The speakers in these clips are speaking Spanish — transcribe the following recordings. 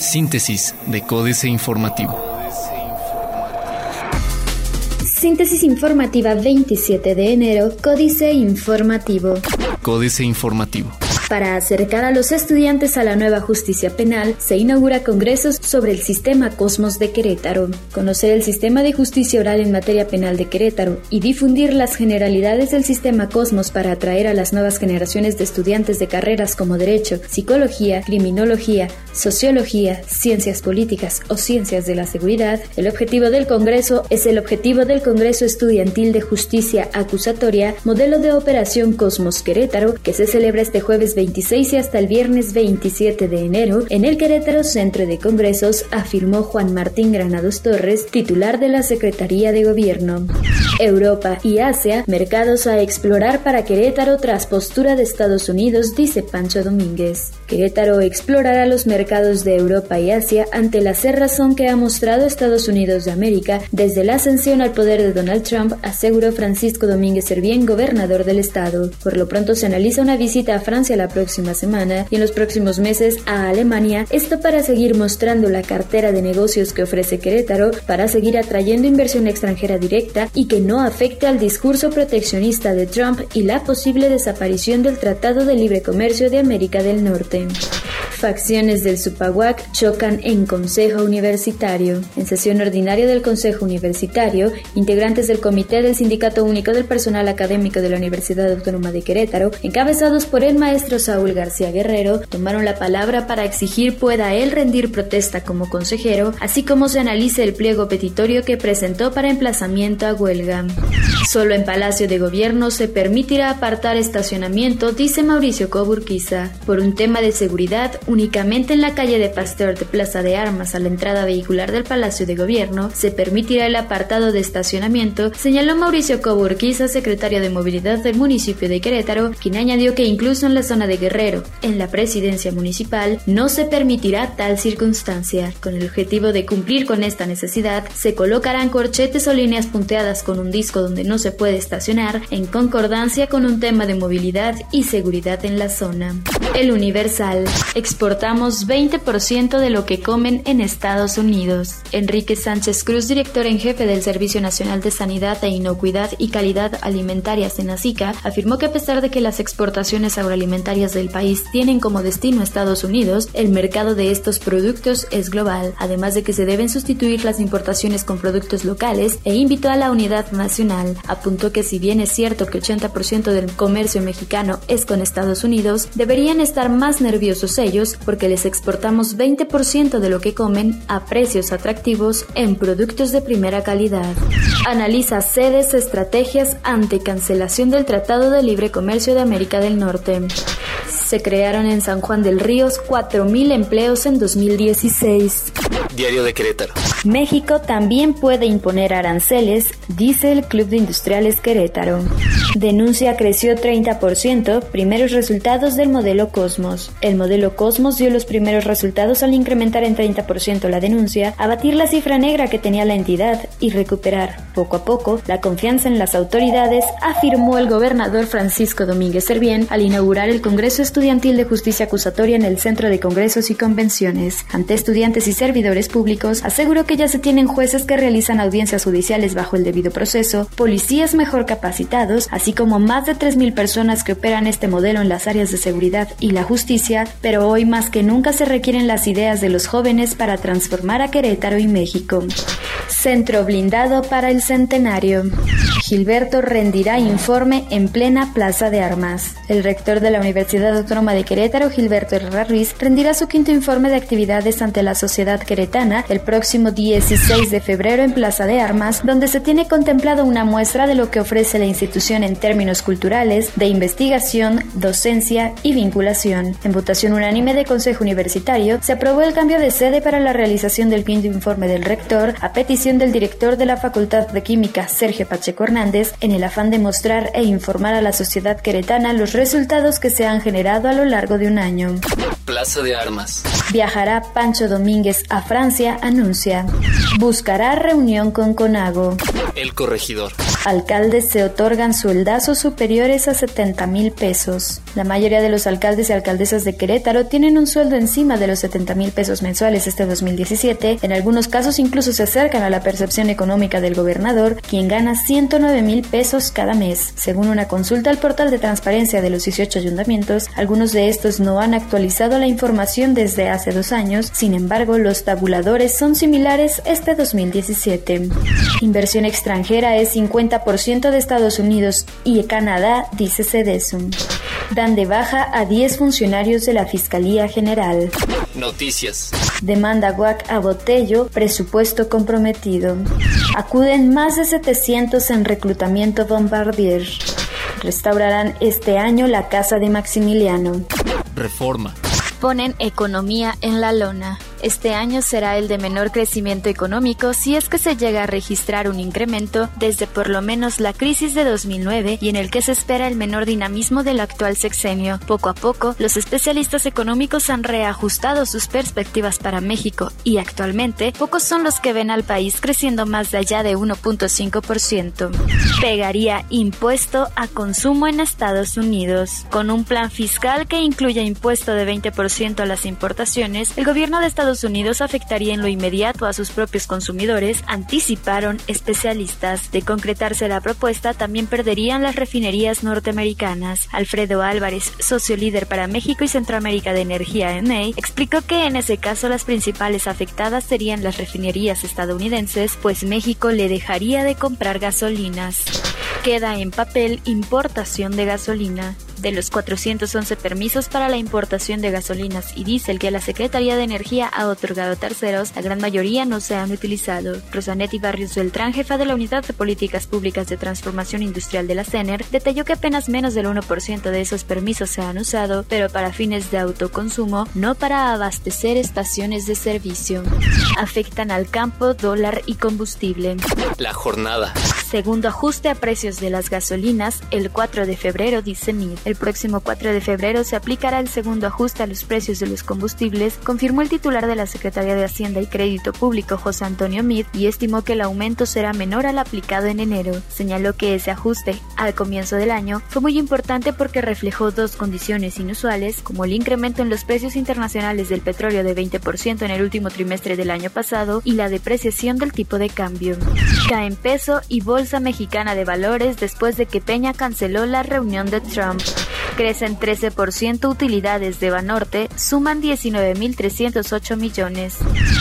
Síntesis de Códice Informativo. Síntesis informativa 27 de enero, Códice Informativo. Códice Informativo. Para acercar a los estudiantes a la nueva justicia penal, se inaugura congresos sobre el sistema Cosmos de Querétaro. Conocer el sistema de justicia oral en materia penal de Querétaro y difundir las generalidades del sistema Cosmos para atraer a las nuevas generaciones de estudiantes de carreras como Derecho, Psicología, Criminología, Sociología, Ciencias Políticas o Ciencias de la Seguridad, el objetivo del Congreso es el objetivo del Congreso Estudiantil de Justicia Acusatoria, modelo de operación Cosmos Querétaro, que se celebra este jueves 26 y hasta el viernes 27 de enero en el Querétaro Centro de Congresos, afirmó Juan Martín Granados Torres, titular de la Secretaría de Gobierno. Europa y Asia, mercados a explorar para Querétaro tras postura de Estados Unidos, dice Pancho Domínguez. Querétaro explorará los mercados de Europa y Asia ante la cerrazón que ha mostrado Estados Unidos de América desde la ascensión al poder de Donald Trump, aseguró Francisco Domínguez Servién, gobernador del estado. Por lo pronto se analiza una visita a Francia la próxima semana y en los próximos meses a Alemania, esto para seguir mostrando la cartera de negocios que ofrece Querétaro, para seguir atrayendo inversión extranjera directa y que no afecte al discurso proteccionista de Trump y la posible desaparición del Tratado de Libre Comercio de América del Norte. Facciones del Supaguac chocan en Consejo Universitario. En sesión ordinaria del Consejo Universitario, integrantes del Comité del Sindicato Único del Personal Académico de la Universidad Autónoma de Querétaro, encabezados por el maestro Saúl García Guerrero, tomaron la palabra para exigir pueda él rendir protesta como consejero, así como se analice el pliego petitorio que presentó para emplazamiento a huelga. Solo en Palacio de Gobierno se permitirá apartar estacionamiento, dice Mauricio Coburquiza, por un tema de seguridad únicamente en la calle de Pasteur de Plaza de Armas a la entrada vehicular del Palacio de Gobierno se permitirá el apartado de estacionamiento, señaló Mauricio Coburquiza, secretario de Movilidad del municipio de Querétaro, quien añadió que incluso en la zona de Guerrero, en la presidencia municipal, no se permitirá tal circunstancia. Con el objetivo de cumplir con esta necesidad, se colocarán corchetes o líneas punteadas con un disco donde no se puede estacionar, en concordancia con un tema de movilidad y seguridad en la zona. El Universal exportamos 20% de lo que comen en Estados Unidos. Enrique Sánchez Cruz, director en jefe del Servicio Nacional de Sanidad e Inocuidad y Calidad Alimentaria Senacica, afirmó que a pesar de que las exportaciones agroalimentarias del país tienen como destino Estados Unidos, el mercado de estos productos es global, además de que se deben sustituir las importaciones con productos locales e invitó a la unidad nacional. Apuntó que si bien es cierto que 80% del comercio mexicano es con Estados Unidos, deberían estar más nerviosos ellos porque les exportamos 20% de lo que comen a precios atractivos en productos de primera calidad. Analiza sedes estrategias ante cancelación del Tratado de Libre Comercio de América del Norte. Se crearon en San Juan del Ríos 4.000 empleos en 2016. Diario de Querétaro. México también puede imponer aranceles, dice el Club de Industriales Querétaro. Denuncia creció 30%, primeros resultados del modelo Cosmos. El modelo Cosmos dio los primeros resultados al incrementar en 30% la denuncia, abatir la cifra negra que tenía la entidad y recuperar, poco a poco, la confianza en las autoridades, afirmó el gobernador Francisco Domínguez Servién al inaugurar el Congreso Estudiantil de Justicia Acusatoria en el Centro de Congresos y Convenciones. Ante estudiantes y servidores públicos, aseguró que ya se tienen jueces que realizan audiencias judiciales bajo el debido proceso, policías mejor capacitados, así como más de 3.000 personas que operan este modelo en las áreas de seguridad y la justicia, pero hoy más que nunca se requieren las ideas de los jóvenes para transformar a Querétaro y México. Centro blindado para el centenario. Gilberto rendirá informe en plena Plaza de Armas. El rector de la Universidad Autónoma de Querétaro, Gilberto Herrera Ruiz, rendirá su quinto informe de actividades ante la sociedad queretana el próximo 16 de febrero en Plaza de Armas, donde se tiene contemplado una muestra de lo que ofrece la institución en términos culturales, de investigación, docencia y vinculación. En votación unánime de Consejo Universitario, se aprobó el cambio de sede para la realización del quinto informe del rector a petición del director de la Facultad de Química, Sergio Pacheco Hernández, en el afán de mostrar e informar a la sociedad queretana los resultados que se han generado a lo largo de un año. Plaza de Armas. Viajará Pancho Domínguez a Francia, anuncia. Buscará reunión con Conago. El corregidor. Alcaldes se otorgan sueldazos superiores a 70 mil pesos. La mayoría de los alcaldes y alcaldesas de Querétaro tienen un sueldo encima de los 70 mil pesos mensuales este 2017. En algunos casos incluso se acercan a la percepción económica del gobernador, quien gana 109 mil pesos cada mes. Según una consulta al portal de transparencia de los 18 ayuntamientos, algunos de estos no han actualizado la información desde hace dos años. Sin embargo, los tabuladores son similares este 2017. Inversión extranjera es 50% de Estados Unidos y Canadá, dice Cedesum. Dan de baja a 10 funcionarios de la Fiscalía General. Noticias. Demanda Guac a Botello, presupuesto comprometido. Acuden más de 700 en reclutamiento Bombardier. Restaurarán este año la casa de Maximiliano. Reforma. Ponen economía en la lona. Este año será el de menor crecimiento económico si es que se llega a registrar un incremento desde por lo menos la crisis de 2009 y en el que se espera el menor dinamismo del actual sexenio. Poco a poco, los especialistas económicos han reajustado sus perspectivas para México y actualmente pocos son los que ven al país creciendo más allá de 1.5%. Pegaría impuesto a consumo en Estados Unidos. Con un plan fiscal que incluya impuesto de 20% a las importaciones, el gobierno de Estados Estados Unidos afectaría en lo inmediato a sus propios consumidores, anticiparon especialistas. De concretarse la propuesta, también perderían las refinerías norteamericanas. Alfredo Álvarez, socio líder para México y Centroamérica de Energía EMEI, explicó que en ese caso las principales afectadas serían las refinerías estadounidenses, pues México le dejaría de comprar gasolinas. Queda en papel importación de gasolina. De los 411 permisos para la importación de gasolinas y diésel que la Secretaría de Energía ha otorgado a terceros, la gran mayoría no se han utilizado. Rosanetti Barrios Beltrán, jefa de la Unidad de Políticas Públicas de Transformación Industrial de la CENER, detalló que apenas menos del 1% de esos permisos se han usado, pero para fines de autoconsumo, no para abastecer estaciones de servicio. Afectan al campo, dólar y combustible. La jornada. Segundo ajuste a precios de las gasolinas, el 4 de febrero, dice NID. El próximo 4 de febrero se aplicará el segundo ajuste a los precios de los combustibles, confirmó el titular de la Secretaría de Hacienda y Crédito Público, José Antonio Mid, y estimó que el aumento será menor al aplicado en enero. Señaló que ese ajuste, al comienzo del año, fue muy importante porque reflejó dos condiciones inusuales, como el incremento en los precios internacionales del petróleo de 20% en el último trimestre del año pasado y la depreciación del tipo de cambio. Caen peso y Bolsa Mexicana de Valores después de que Peña canceló la reunión de Trump. Crecen 13% utilidades de Banorte, suman 19.308 millones.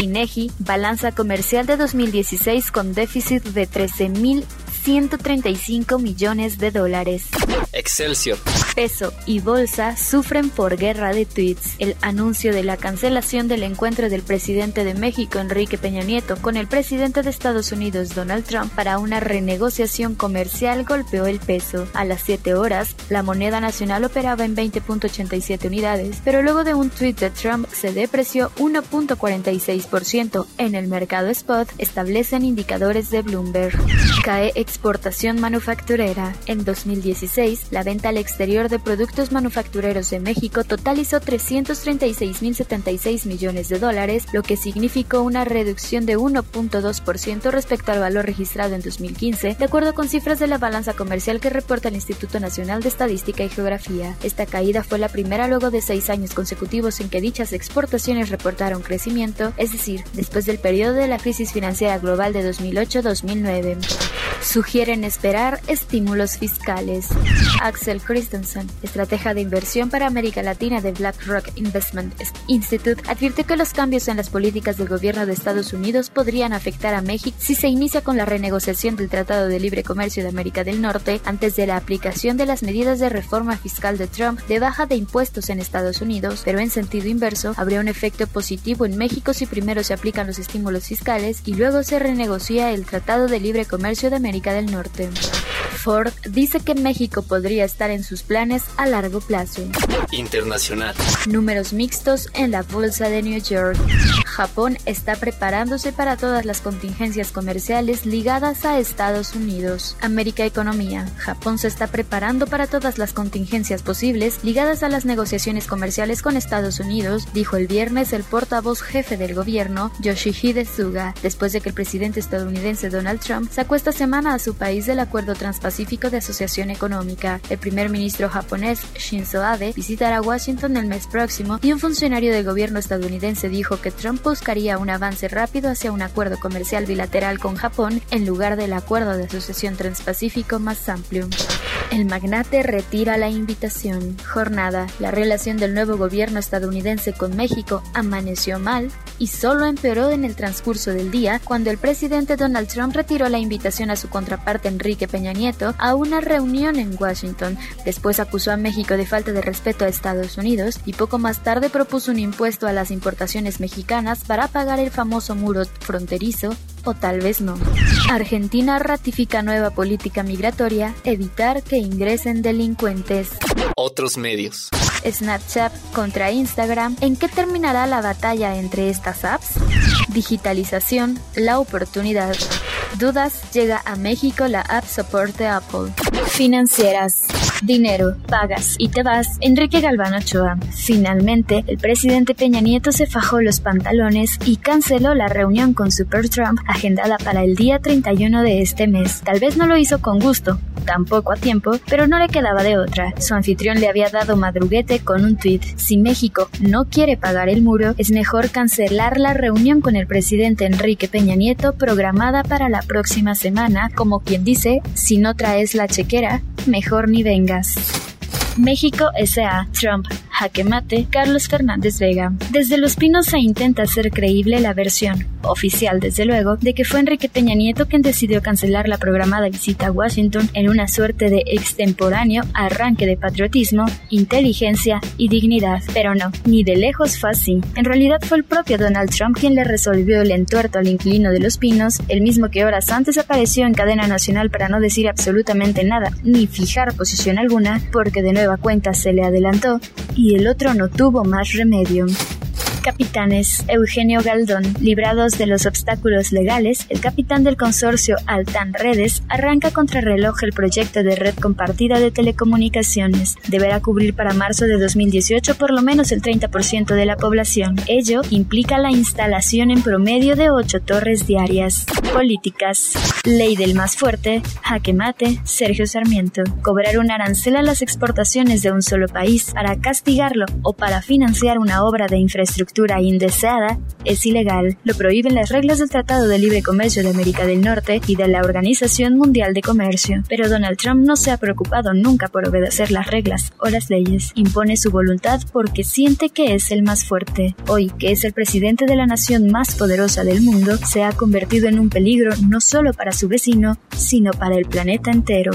INEGI, balanza comercial de 2016 con déficit de 13.000 135 millones de dólares. Excelsior. Peso y bolsa sufren por guerra de tweets. El anuncio de la cancelación del encuentro del presidente de México, Enrique Peña Nieto, con el presidente de Estados Unidos, Donald Trump, para una renegociación comercial golpeó el peso. A las 7 horas, la moneda nacional operaba en 20.87 unidades, pero luego de un tweet de Trump se depreció 1.46%. En el mercado spot establecen indicadores de Bloomberg. Cae exportación manufacturera. En 2016, la venta al exterior de productos manufactureros de México totalizó 336.076 millones de dólares, lo que significó una reducción de 1.2% respecto al valor registrado en 2015, de acuerdo con cifras de la balanza comercial que reporta el Instituto Nacional de Estadística y Geografía. Esta caída fue la primera luego de seis años consecutivos en que dichas exportaciones reportaron crecimiento, es decir, después del periodo de la crisis financiera global de 2008-2009 sugieren esperar estímulos fiscales. Axel Christensen, estratega de inversión para América Latina de BlackRock Investment Institute, advierte que los cambios en las políticas del gobierno de Estados Unidos podrían afectar a México si se inicia con la renegociación del Tratado de Libre Comercio de América del Norte antes de la aplicación de las medidas de reforma fiscal de Trump de baja de impuestos en Estados Unidos, pero en sentido inverso, habría un efecto positivo en México si primero se aplican los estímulos fiscales y luego se renegocia el Tratado de Libre Comercio de América del Norte. Ford dice que México podría estar en sus planes a largo plazo. Internacional. Números mixtos en la Bolsa de New York. Japón está preparándose para todas las contingencias comerciales ligadas a Estados Unidos. América Economía. Japón se está preparando para todas las contingencias posibles ligadas a las negociaciones comerciales con Estados Unidos, dijo el viernes el portavoz jefe del gobierno, Yoshihide Suga, después de que el presidente estadounidense Donald Trump sacó esta semana a su país del acuerdo transpacífico Transpacífico de Asociación Económica. El primer ministro japonés Shinzo Abe visitará Washington el mes próximo y un funcionario del gobierno estadounidense dijo que Trump buscaría un avance rápido hacia un acuerdo comercial bilateral con Japón en lugar del acuerdo de asociación transpacífico más amplio. El magnate retira la invitación. Jornada. La relación del nuevo gobierno estadounidense con México amaneció mal y solo empeoró en el transcurso del día cuando el presidente Donald Trump retiró la invitación a su contraparte Enrique Peña Nieto a una reunión en Washington. Después acusó a México de falta de respeto a Estados Unidos y poco más tarde propuso un impuesto a las importaciones mexicanas para pagar el famoso muro fronterizo o tal vez no. Argentina ratifica nueva política migratoria, evitar que ingresen delincuentes. Otros medios. Snapchat contra Instagram. ¿En qué terminará la batalla entre estas apps? Digitalización, la oportunidad. Dudas, llega a México la app soporte Apple. Financieras. Dinero, pagas y te vas. Enrique Galván Ochoa. Finalmente, el presidente Peña Nieto se fajó los pantalones y canceló la reunión con Super Trump agendada para el día 31 de este mes. Tal vez no lo hizo con gusto, tampoco a tiempo, pero no le quedaba de otra. Su anfitrión le había dado madruguete con un tuit. Si México no quiere pagar el muro, es mejor cancelar la reunión con el presidente Enrique Peña Nieto programada para la próxima semana, como quien dice, si no traes la chequera, mejor ni México S.A. Trump jaque mate Carlos Fernández Vega. Desde Los Pinos se intenta hacer creíble la versión, oficial desde luego, de que fue Enrique Peña Nieto quien decidió cancelar la programada visita a Washington en una suerte de extemporáneo arranque de patriotismo, inteligencia y dignidad. Pero no, ni de lejos fue así. En realidad fue el propio Donald Trump quien le resolvió el entuerto al inquilino de Los Pinos, el mismo que horas antes apareció en cadena nacional para no decir absolutamente nada, ni fijar posición alguna, porque de nueva cuenta se le adelantó y el otro no tuvo más remedio. Capitanes Eugenio Galdón, librados de los obstáculos legales, el capitán del consorcio Altan Redes arranca contra reloj el proyecto de red compartida de telecomunicaciones. Deberá cubrir para marzo de 2018 por lo menos el 30% de la población. Ello implica la instalación en promedio de 8 torres diarias. Políticas. Ley del más fuerte. Jaque mate. Sergio Sarmiento. Cobrar un arancel a las exportaciones de un solo país para castigarlo o para financiar una obra de infraestructura indeseada es ilegal. Lo prohíben las reglas del Tratado de Libre Comercio de América del Norte y de la Organización Mundial de Comercio. Pero Donald Trump no se ha preocupado nunca por obedecer las reglas o las leyes. Impone su voluntad porque siente que es el más fuerte. Hoy, que es el presidente de la nación más poderosa del mundo, se ha convertido en un peligro no solo para su vecino, sino para el planeta entero.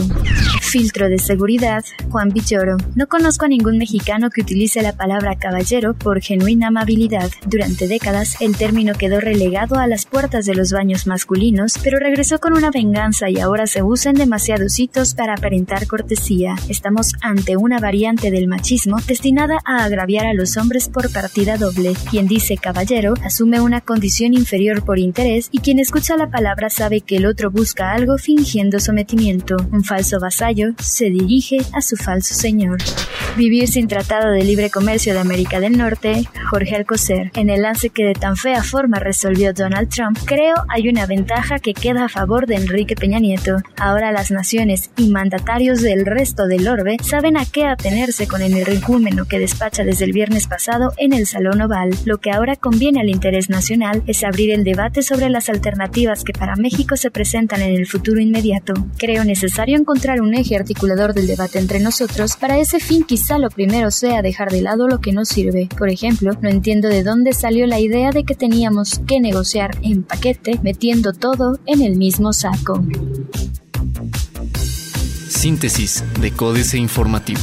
Filtro de seguridad, Juan Villoro. No conozco a ningún mexicano que utilice la palabra caballero por genuina amabilidad durante décadas, el término quedó relegado a las puertas de los baños masculinos, pero regresó con una venganza y ahora se usa en demasiados hitos para aparentar cortesía. Estamos ante una variante del machismo destinada a agraviar a los hombres por partida doble. Quien dice caballero asume una condición inferior por interés y quien escucha la palabra sabe que el otro busca algo fingiendo sometimiento. Un falso vasallo se dirige a su falso señor. Vivir sin Tratado de Libre Comercio de América del Norte, Jorge Alcocer. En el lance que de tan fea forma resolvió Donald Trump, creo hay una ventaja que queda a favor de Enrique Peña Nieto. Ahora las naciones y mandatarios del resto del orbe saben a qué atenerse con el energúmeno que despacha desde el viernes pasado en el Salón Oval. Lo que ahora conviene al interés nacional es abrir el debate sobre las alternativas que para México se presentan en el futuro inmediato. Creo necesario encontrar un eje articulador del debate entre nosotros. Para ese fin quizá lo primero sea dejar de lado lo que no sirve. Por ejemplo, no entiendo de dónde salió la idea de que teníamos que negociar en paquete metiendo todo en el mismo saco. Síntesis de Códice Informativo.